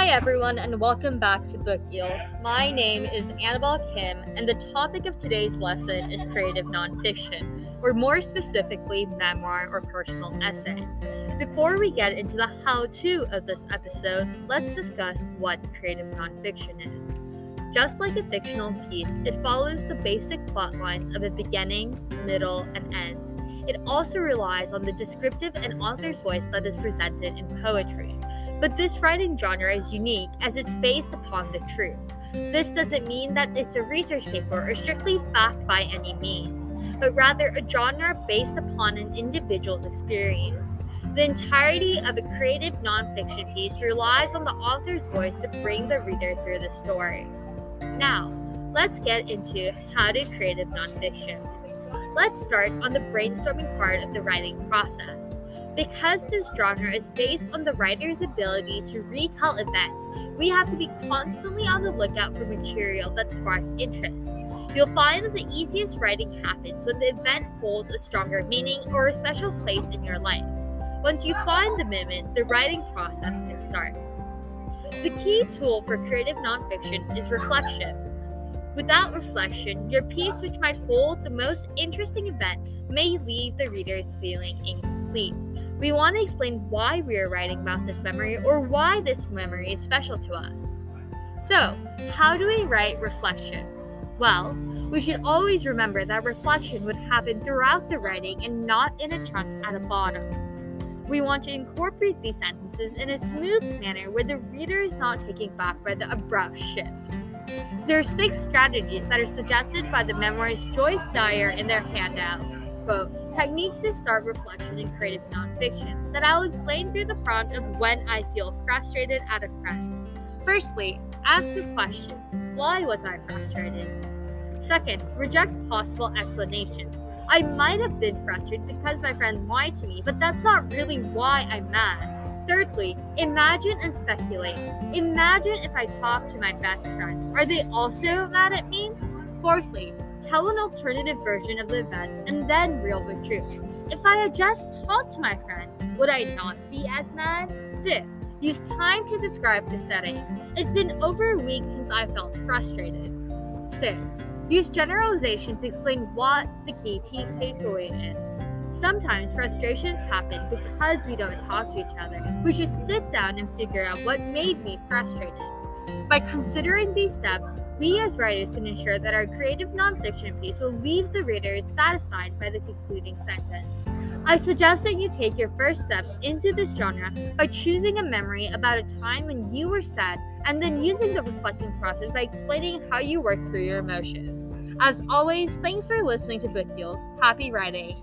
Hi, everyone, and welcome back to Book Eels. My name is Annabelle Kim, and the topic of today's lesson is creative nonfiction, or more specifically, memoir or personal essay. Before we get into the how to of this episode, let's discuss what creative nonfiction is. Just like a fictional piece, it follows the basic plot lines of a beginning, middle, and end. It also relies on the descriptive and author's voice that is presented in poetry. But this writing genre is unique as it's based upon the truth. This doesn't mean that it's a research paper or strictly fact by any means, but rather a genre based upon an individual's experience. The entirety of a creative nonfiction piece relies on the author's voice to bring the reader through the story. Now, let's get into how to creative nonfiction. Let's start on the brainstorming part of the writing process. Because this genre is based on the writer's ability to retell events, we have to be constantly on the lookout for material that sparks interest. You'll find that the easiest writing happens when the event holds a stronger meaning or a special place in your life. Once you find the moment, the writing process can start. The key tool for creative nonfiction is reflection. Without reflection, your piece, which might hold the most interesting event, may leave the readers feeling incomplete. We want to explain why we are writing about this memory or why this memory is special to us. So, how do we write reflection? Well, we should always remember that reflection would happen throughout the writing and not in a chunk at the bottom. We want to incorporate these sentences in a smooth manner where the reader is not taken back by the abrupt shift. There are six strategies that are suggested by the memoirist Joyce Dyer in their handout. Quote, techniques to start reflection in creative nonfiction that I'll explain through the prompt of when I feel frustrated at a friend. Firstly, ask a question Why was I frustrated? Second, reject possible explanations. I might have been frustrated because my friend lied to me, but that's not really why I'm mad. Thirdly, imagine and speculate. Imagine if I talk to my best friend. Are they also mad at me? Fourthly, tell an alternative version of the events, and then reel the truth. If I had just talked to my friend, would I not be as mad? Fifth, use time to describe the setting. It's been over a week since I felt frustrated. Sixth, use generalization to explain what the key takeaway is. Sometimes frustrations happen because we don't talk to each other. We should sit down and figure out what made me frustrated. By considering these steps, we as writers can ensure that our creative nonfiction piece will leave the readers satisfied by the concluding sentence. I suggest that you take your first steps into this genre by choosing a memory about a time when you were sad and then using the reflecting process by explaining how you work through your emotions. As always, thanks for listening to Book Deals. Happy writing!